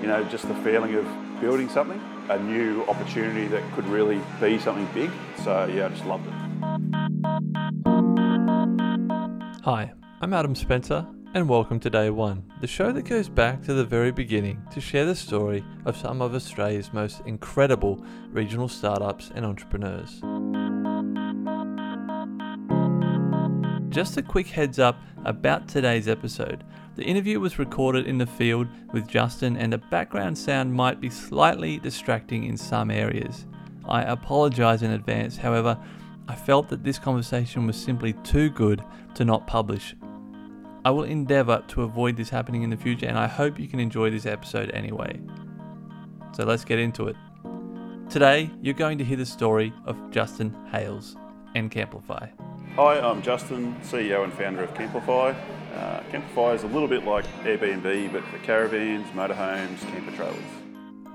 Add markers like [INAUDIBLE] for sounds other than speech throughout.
You know, just the feeling of building something, a new opportunity that could really be something big. So, yeah, I just loved it. Hi, I'm Adam Spencer, and welcome to Day One, the show that goes back to the very beginning to share the story of some of Australia's most incredible regional startups and entrepreneurs. Just a quick heads up about today's episode. The interview was recorded in the field with Justin, and the background sound might be slightly distracting in some areas. I apologise in advance, however, I felt that this conversation was simply too good to not publish. I will endeavour to avoid this happening in the future, and I hope you can enjoy this episode anyway. So let's get into it. Today, you're going to hear the story of Justin Hales and Camplify. Hi, I'm Justin, CEO and founder of Camplify. Uh, is a little bit like Airbnb, but for caravans, motorhomes, camper trailers.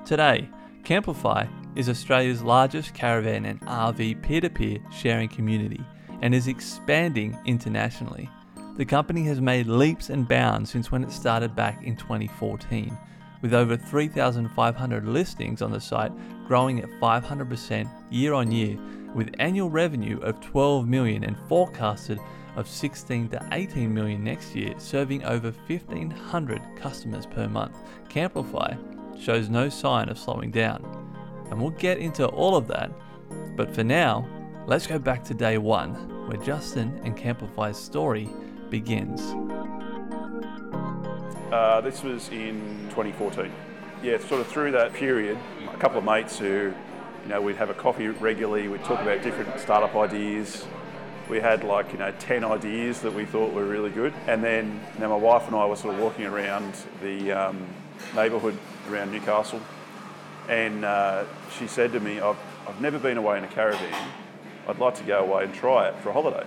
Today, Camplify is Australia's largest caravan and RV peer to peer sharing community and is expanding internationally. The company has made leaps and bounds since when it started back in 2014, with over 3,500 listings on the site growing at 500% year on year, with annual revenue of 12 million and forecasted of 16 to 18 million next year, serving over 1,500 customers per month. Camplify shows no sign of slowing down. And we'll get into all of that. But for now, let's go back to day one, where Justin and Camplify's story begins. Uh, this was in 2014. Yeah, sort of through that period, a couple of mates who, you know, we'd have a coffee regularly, we'd talk about different startup ideas. We had like, you know, 10 ideas that we thought were really good. And then, you my wife and I were sort of walking around the um, neighbourhood around Newcastle. And uh, she said to me, I've, I've never been away in a caravan. I'd like to go away and try it for a holiday.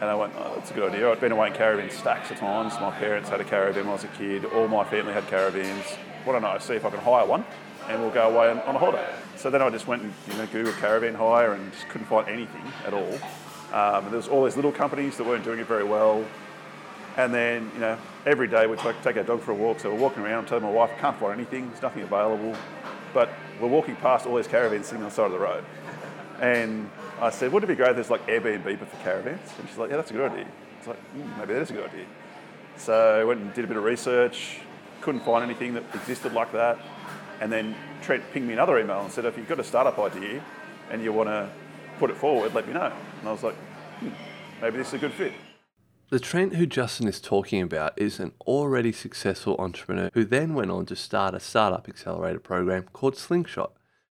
And I went, oh, that's a good idea. I'd been away in caravans stacks of times. My parents had a caravan when I was a kid. All my family had caravans. Why don't I see if I can hire one and we'll go away on, a holiday. So then I just went and you know, Googled caravan hire and just couldn't find anything at all. Um, and there was all these little companies that weren't doing it very well. And then, you know, every day we'd take, our dog for a walk. So we're walking around, I'm telling my wife, I can't find anything, there's nothing available. But we're walking past all these caravans sitting on the side of the road. And I said, wouldn't it be great if there's like Airbnb but for caravans? And she's like, yeah, that's a good idea. It's like, mm, maybe that is a good idea. So I went and did a bit of research, couldn't find anything that existed like that. And then Trent pinged me another email and said, if you've got a startup idea and you want to put it forward, let me know. And I was like, hmm, maybe this is a good fit. The Trent who Justin is talking about is an already successful entrepreneur who then went on to start a startup accelerator program called Slingshot.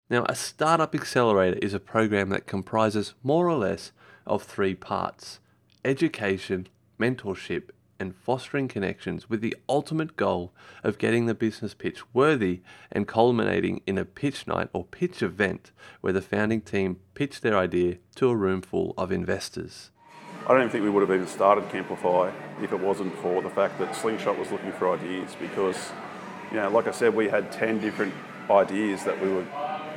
Now, a startup accelerator is a program that comprises more or less of three parts education, mentorship, and fostering connections with the ultimate goal of getting the business pitch worthy and culminating in a pitch night or pitch event where the founding team pitch their idea to a room full of investors. I don't even think we would have even started Camplify if it wasn't for the fact that Slingshot was looking for ideas because, you know, like I said, we had 10 different ideas that we were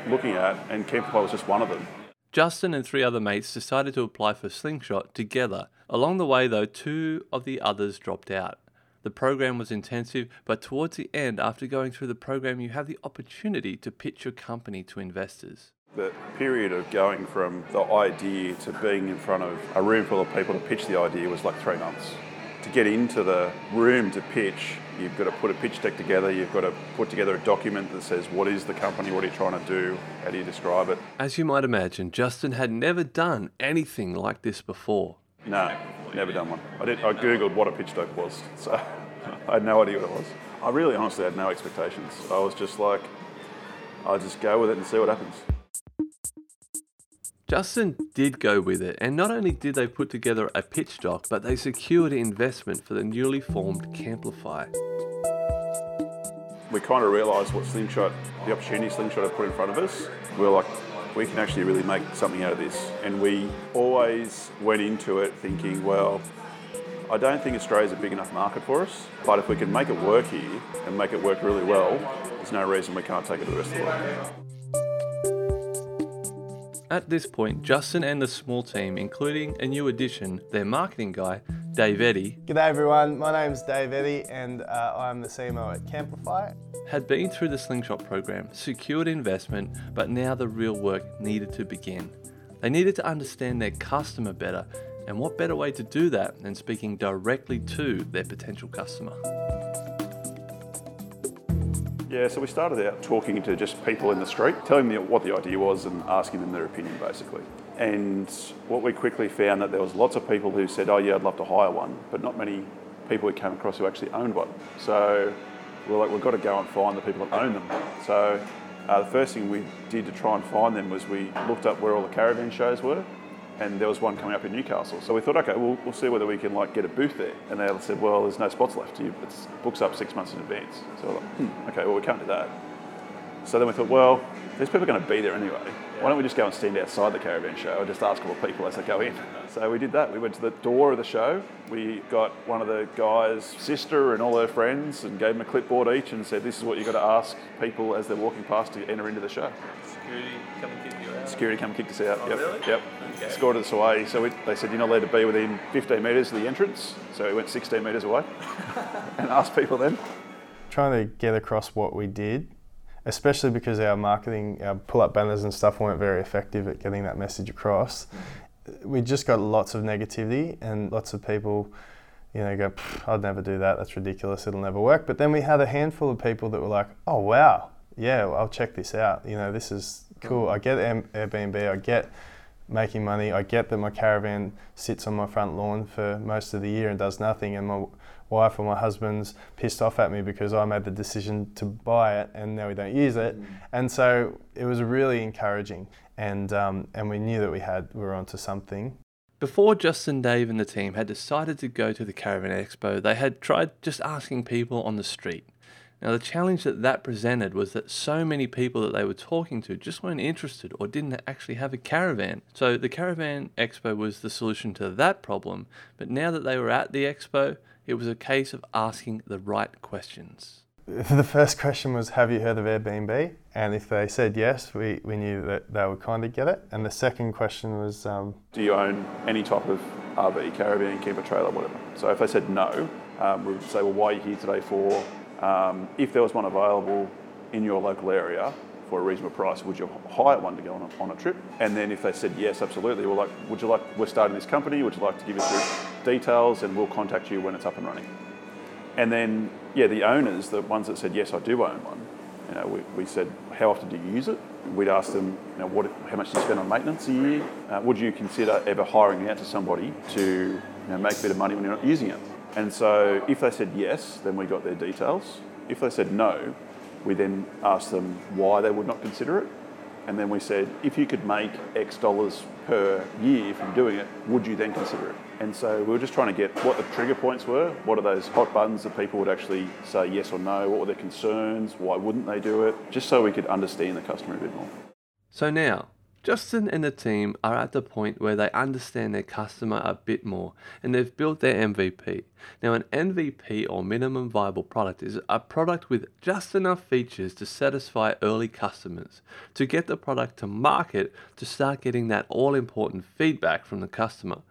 looking at and Camplify was just one of them. Justin and three other mates decided to apply for Slingshot together. Along the way, though, two of the others dropped out. The program was intensive, but towards the end, after going through the program, you have the opportunity to pitch your company to investors. The period of going from the idea to being in front of a room full of people to pitch the idea was like three months. To get into the room to pitch, you've got to put a pitch deck together, you've got to put together a document that says what is the company, what are you trying to do, how do you describe it. As you might imagine, Justin had never done anything like this before. No, never done one. I did. I googled what a pitch deck was, so [LAUGHS] I had no idea what it was. I really honestly had no expectations. I was just like, I'll just go with it and see what happens. Justin did go with it, and not only did they put together a pitch doc, but they secured investment for the newly formed Camplify. We kind of realised what Slingshot, the opportunity Slingshot had put in front of us. We were like, we can actually really make something out of this. And we always went into it thinking, well, I don't think Australia's a big enough market for us, but if we can make it work here and make it work really well, there's no reason we can't take it to the rest of the world. At this point, Justin and the small team, including a new addition, their marketing guy, Dave Eddy, G'day everyone, my name's Dave Eddy and uh, I'm the CMO at Camplify. had been through the Slingshot program, secured investment, but now the real work needed to begin. They needed to understand their customer better, and what better way to do that than speaking directly to their potential customer? Yeah, so we started out talking to just people in the street, telling them what the idea was and asking them their opinion basically. And what we quickly found that there was lots of people who said, oh yeah, I'd love to hire one, but not many people we came across who actually owned one. So we're like, we've got to go and find the people that own them. So uh, the first thing we did to try and find them was we looked up where all the caravan shows were and there was one coming up in Newcastle. So we thought, okay, we'll, we'll see whether we can like get a booth there. And they said, well, there's no spots left. You, it's books up six months in advance. So like, hmm, okay, well we can't do that. So then we thought, well, these people are going to be there anyway. Why don't we just go and stand outside the caravan show and just ask all the people as they go in? So we did that. We went to the door of the show. We got one of the guys' sister and all her friends and gave them a clipboard each and said, this is what you've got to ask people as they're walking past to enter into the show. Security come and kick you out. Security come kicked us out. Oh, yep. really? Yep. Okay. Escorted us away. So we, they said you're not allowed to be within 15 metres of the entrance. So we went 16 metres away [LAUGHS] and asked people then. Trying to get across what we did, especially because our marketing, our pull up banners and stuff weren't very effective at getting that message across. We just got lots of negativity and lots of people, you know, go, I'd never do that, that's ridiculous, it'll never work. But then we had a handful of people that were like, oh wow, yeah, well, I'll check this out. You know, this is cool. I get Airbnb, I get making money. I get that my caravan sits on my front lawn for most of the year and does nothing, and my wife or my husband's pissed off at me because I made the decision to buy it and now we don't use it. And so it was really encouraging, and um, and we knew that we had we were onto something. Before Justin, Dave, and the team had decided to go to the Caravan Expo, they had tried just asking people on the street. Now, the challenge that that presented was that so many people that they were talking to just weren't interested or didn't actually have a caravan. So, the Caravan Expo was the solution to that problem, but now that they were at the expo, it was a case of asking the right questions. [LAUGHS] The first question was, Have you heard of Airbnb? And if they said yes, we, we knew that they would kind of get it. And the second question was, um, Do you own any type of RV, caravan, camper, trailer, whatever? So if they said no, um, we would say, well, why are you here today for? Um, if there was one available in your local area for a reasonable price, would you hire one to go on a, on a trip? And then if they said yes, absolutely, we're like, would you like, we're starting this company, would you like to give us your details and we'll contact you when it's up and running? And then, yeah, the owners, the ones that said, yes, I do own one, you know, we, we said, how often do you use it? We'd ask them, you know, what, how much do you spend on maintenance a year? Uh, would you consider ever hiring out to somebody to you know, make a bit of money when you're not using it? And so if they said yes, then we got their details. If they said no, we then asked them why they would not consider it. And then we said, if you could make X dollars per year from doing it, would you then consider it? And so we were just trying to get what the trigger points were, what are those hot buttons that people would actually say yes or no, what were their concerns, why wouldn't they do it, just so we could understand the customer a bit more. So now, Justin and the team are at the point where they understand their customer a bit more and they've built their MVP. Now, an MVP or minimum viable product is a product with just enough features to satisfy early customers, to get the product to market, to start getting that all important feedback from the customer.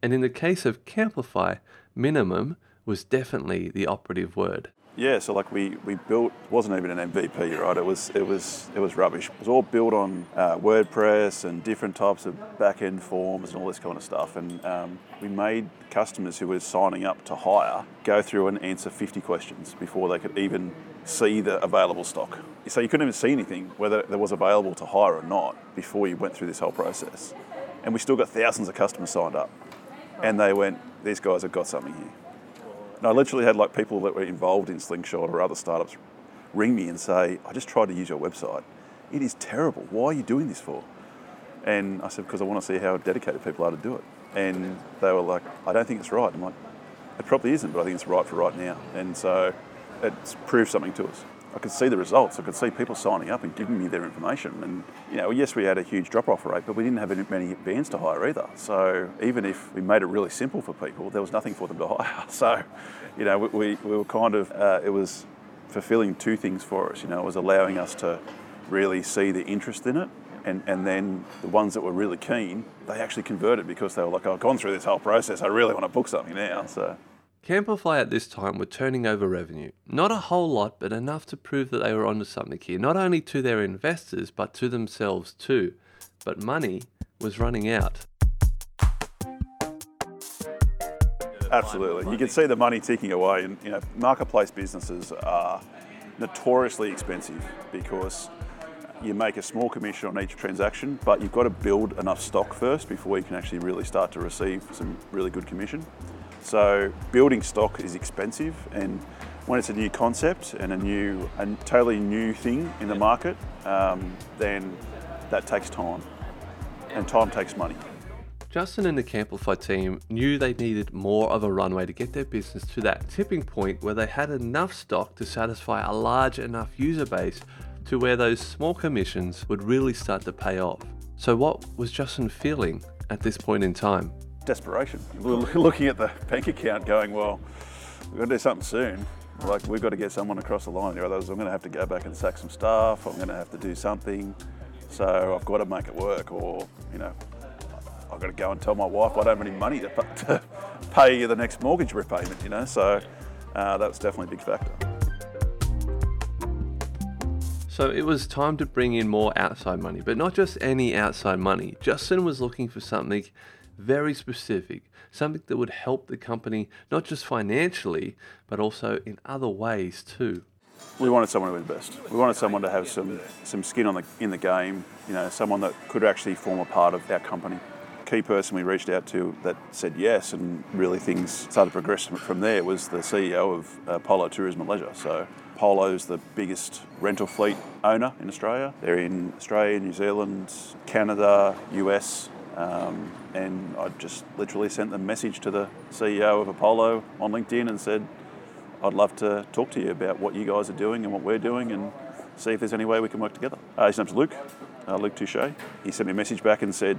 And in the case of Camplify, minimum was definitely the operative word. Yeah, so like we, we built wasn't even an MVP, right? It was it was it was rubbish. It was all built on uh, WordPress and different types of back end forms and all this kind of stuff. And um, we made customers who were signing up to hire go through and answer 50 questions before they could even see the available stock. So you couldn't even see anything whether there was available to hire or not before you went through this whole process. And we still got thousands of customers signed up, and they went, "These guys have got something here." And I literally had like people that were involved in Slingshot or other startups ring me and say, I just tried to use your website. It is terrible. Why are you doing this for? And I said, because I want to see how dedicated people are to do it. And they were like, I don't think it's right. I'm like, it probably isn't, but I think it's right for right now. And so it's proved something to us. I could see the results. I could see people signing up and giving me their information. And, you know, yes, we had a huge drop off rate, but we didn't have any- many vans to hire either. So even if we made it really simple for people, there was nothing for them to [LAUGHS] hire. So, you know, we, we, we were kind of, uh, it was fulfilling two things for us. You know, it was allowing us to really see the interest in it And, and then the ones that were really keen, they actually converted because they were like, oh, I've gone through this whole process. I really want to book something now. So Camplify at this time were turning over revenue. Not a whole lot, but enough to prove that they were onto something here, not only to their investors, but to themselves too. But money was running out. Absolutely. You can see the money ticking away. And, you know, marketplace businesses are notoriously expensive because you make a small commission on each transaction, but you've got to build enough stock first before you can actually really start to receive some really good commission. So building stock is expensive, and when it's a new concept and a new, a totally new thing in the market, um, then that takes time, and time takes money. Justin and the Camplify team knew they needed more of a runway to get their business to that tipping point where they had enough stock to satisfy a large enough user base to where those small commissions would really start to pay off. So, what was Justin feeling at this point in time? Desperation. We are [LAUGHS] looking at the bank account going, well, we've got to do something soon. Like, we've got to get someone across the line, otherwise, I'm going to have to go back and sack some staff, I'm going to have to do something. So, I've got to make it work, or, you know, I've got to go and tell my wife I don't have any money to, [LAUGHS] to pay the next mortgage repayment, you know. So uh, that was definitely a big factor. So it was time to bring in more outside money, but not just any outside money. Justin was looking for something very specific, something that would help the company not just financially, but also in other ways too. We wanted someone to invest. We wanted someone to have some, some skin on the, in the game, you know, someone that could actually form a part of our company key person we reached out to that said yes, and really things started progressing from there was the CEO of uh, Apollo Tourism and Leisure. So Apollo's the biggest rental fleet owner in Australia. They're in Australia, New Zealand, Canada, US, um, and I just literally sent the message to the CEO of Apollo on LinkedIn and said, I'd love to talk to you about what you guys are doing and what we're doing and see if there's any way we can work together. Uh, his name's Luke, uh, Luke Trouchet. He sent me a message back and said,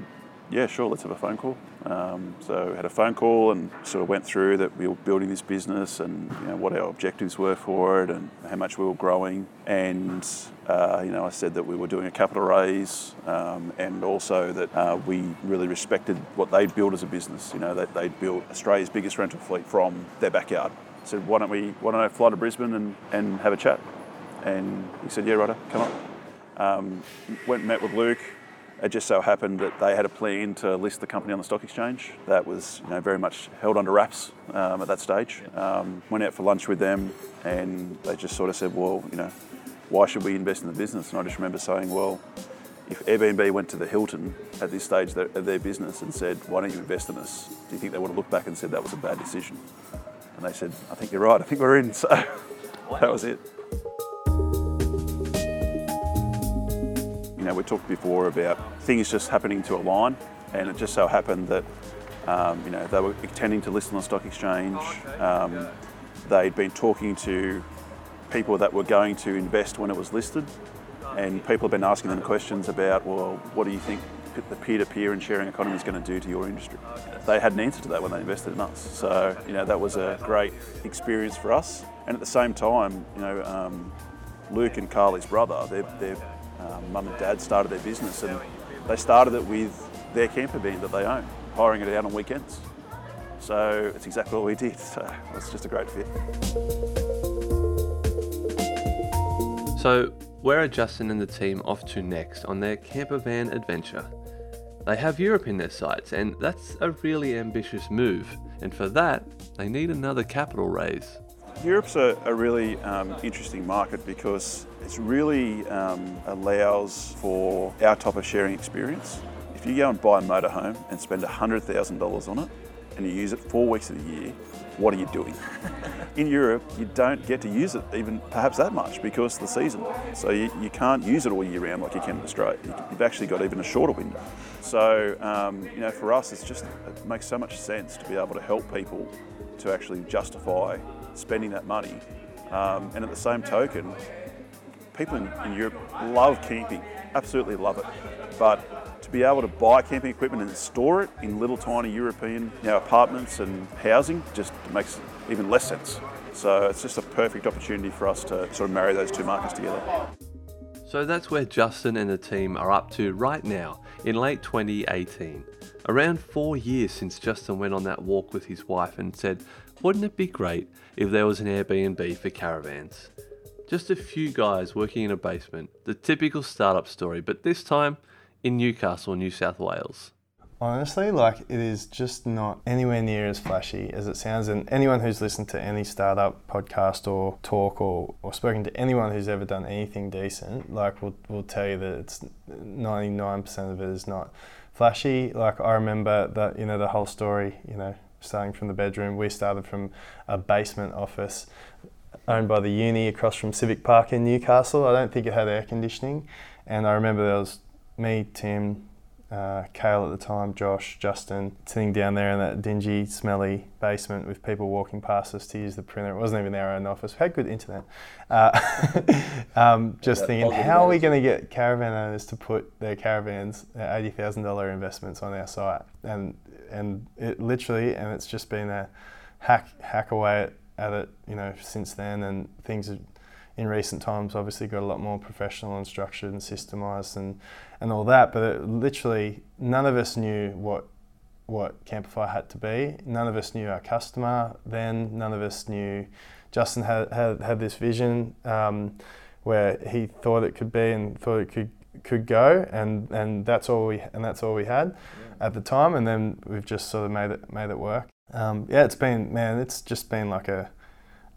yeah, sure, let's have a phone call. Um, so had a phone call and sort of went through that we were building this business and you know, what our objectives were for it and how much we were growing. And uh, you know, I said that we were doing a capital raise um, and also that uh, we really respected what they'd built as a business. You know, that they'd built Australia's biggest rental fleet from their backyard. I said, why don't we, why don't I fly to Brisbane and, and have a chat? And he said, yeah, right, come on. Um, went and met with Luke. It just so happened that they had a plan to list the company on the stock exchange. That was you know, very much held under wraps um, at that stage. Um, went out for lunch with them and they just sort of said, well, you know, why should we invest in the business? And I just remember saying, well, if Airbnb went to the Hilton at this stage of their business and said, why don't you invest in us? Do you think they would have looked back and said that was a bad decision? And they said, I think you're right, I think we're in. [LAUGHS] So that was it. Know, we talked before about things just happening to align, and it just so happened that um, you know they were intending to list on the stock exchange. Um, they'd been talking to people that were going to invest when it was listed, and people have been asking them questions about, well, what do you think the peer-to-peer and sharing economy is going to do to your industry? They had an answer to that when they invested in us. So you know that was a great experience for us. And at the same time, you know, um, Luke and Carly's brother, they're, they're um, mum and dad started their business and they started it with their camper van that they own, hiring it out on weekends. So it's exactly what we did. [LAUGHS] So it's just a great fit. So where are Justin and the team off to next on their camper van adventure? They have Europe in their sights, and that's a really ambitious move. And for that, they need another capital raise. Europe's a, a really um, interesting market because it really um, allows for our type of sharing experience. If you go and buy a motorhome and spend $100,000 on it and you use it four weeks of the year, what are you doing? [LAUGHS] In Europe, you don't get to use it even perhaps that much because of the season. So you, you can't use it all year round like you can in Australia. You've actually got even a shorter window. So, um, you know, for us, it's just, it makes so much sense to be able to help people to actually justify spending that money. Um, and at the same token, people in, in, Europe love camping, absolutely love it. But to be able to buy camping equipment and store it in little tiny European you know, apartments and housing just makes even less sense. So it's just a perfect opportunity for us to sort of marry those two markets together. So that's where Justin and the team are up to right now in late 2018. Around four years since Justin went on that walk with his wife and said, Wouldn't it be great if there was an Airbnb for caravans? Just a few guys working in a basement, the typical startup story, but this time in Newcastle, New South Wales. Honestly, like it is just not anywhere near as flashy as it sounds. And anyone who's listened to any startup podcast or talk or, or spoken to anyone who's ever done anything decent, like will will tell you that it's 99% of it is not flashy. Like I remember that, you know, the whole story, you know, starting from the bedroom, we started from a basement office owned by the uni across from Civic Park in Newcastle. I don't think it had air conditioning. And I remember there was me, Tim, uh, Kale at the time, Josh, Justin, sitting down there in that dingy, smelly basement with people walking past us to use the printer. It wasn't even our own office. We had good internet. Uh, [LAUGHS] um, just yeah, thinking, how are we going to get caravan owners to put their caravans, their eighty thousand dollar investments on our site? And and it literally, and it's just been a hack hack away at, it, you know, since then. And things have in recent times obviously got a lot more professional and structured and systemized and, and all that. But it, literally, none of us knew what what Camplify had to be. None of us knew our customer then. None of us knew. Justin had had, had this vision um, where he thought it could be and thought it could could go, and, and that's all we and that's all we had yeah. at the time. And then we've just sort of made it made it work. Um, yeah, it's been man, it's just been like a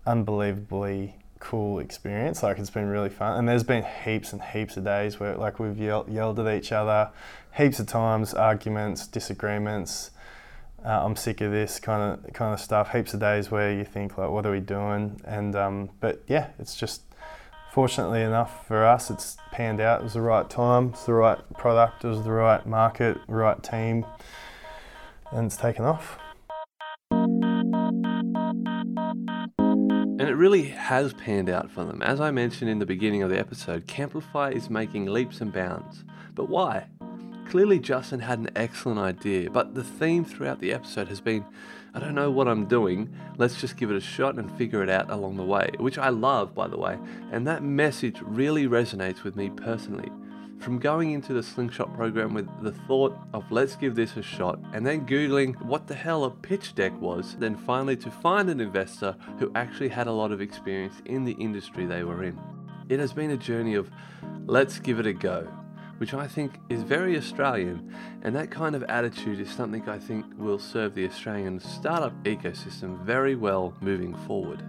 unbelievably cool experience. Like it's been really fun, and there's been heaps and heaps of days where like we've yelled, yelled at each other, heaps of times, arguments, disagreements. Uh, I'm sick of this kind of kind of stuff. Heaps of days where you think like, what are we doing? And um, but yeah, it's just fortunately enough for us, it's panned out. It was the right time, it's the right product, it was the right market, right team, and it's taken off. And it really has panned out for them. As I mentioned in the beginning of the episode, Camplify is making leaps and bounds. But why? Clearly, Justin had an excellent idea, but the theme throughout the episode has been I don't know what I'm doing, let's just give it a shot and figure it out along the way, which I love, by the way, and that message really resonates with me personally. From going into the Slingshot program with the thought of let's give this a shot, and then Googling what the hell a pitch deck was, then finally to find an investor who actually had a lot of experience in the industry they were in. It has been a journey of let's give it a go, which I think is very Australian, and that kind of attitude is something I think will serve the Australian startup ecosystem very well moving forward.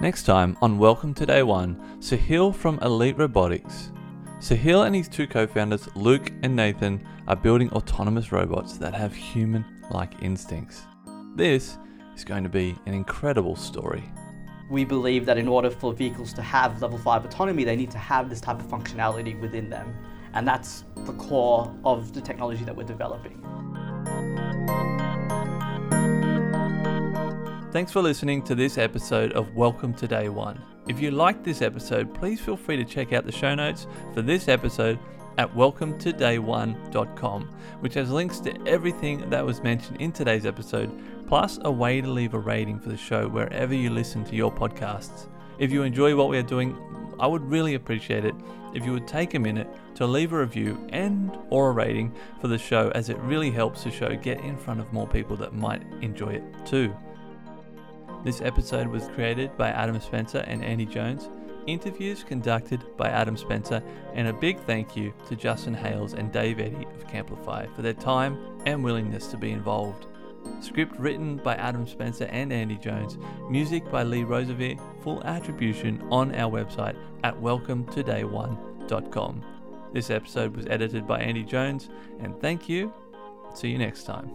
Next time on Welcome to Day One, Sahil from Elite Robotics. Sahil and his two co founders, Luke and Nathan, are building autonomous robots that have human like instincts. This is going to be an incredible story. We believe that in order for vehicles to have level 5 autonomy, they need to have this type of functionality within them. And that's the core of the technology that we're developing. Thanks for listening to this episode of Welcome to Day One. If you liked this episode, please feel free to check out the show notes for this episode at welcometoday1.com, which has links to everything that was mentioned in today's episode, plus a way to leave a rating for the show wherever you listen to your podcasts. If you enjoy what we are doing, I would really appreciate it if you would take a minute to leave a review and or a rating for the show as it really helps the show get in front of more people that might enjoy it too. This episode was created by Adam Spencer and Andy Jones, interviews conducted by Adam Spencer, and a big thank you to Justin Hales and Dave Eddy of Camplify for their time and willingness to be involved. Script written by Adam Spencer and Andy Jones, music by Lee Rosevere, full attribution on our website at welcometoday1.com. This episode was edited by Andy Jones, and thank you. See you next time.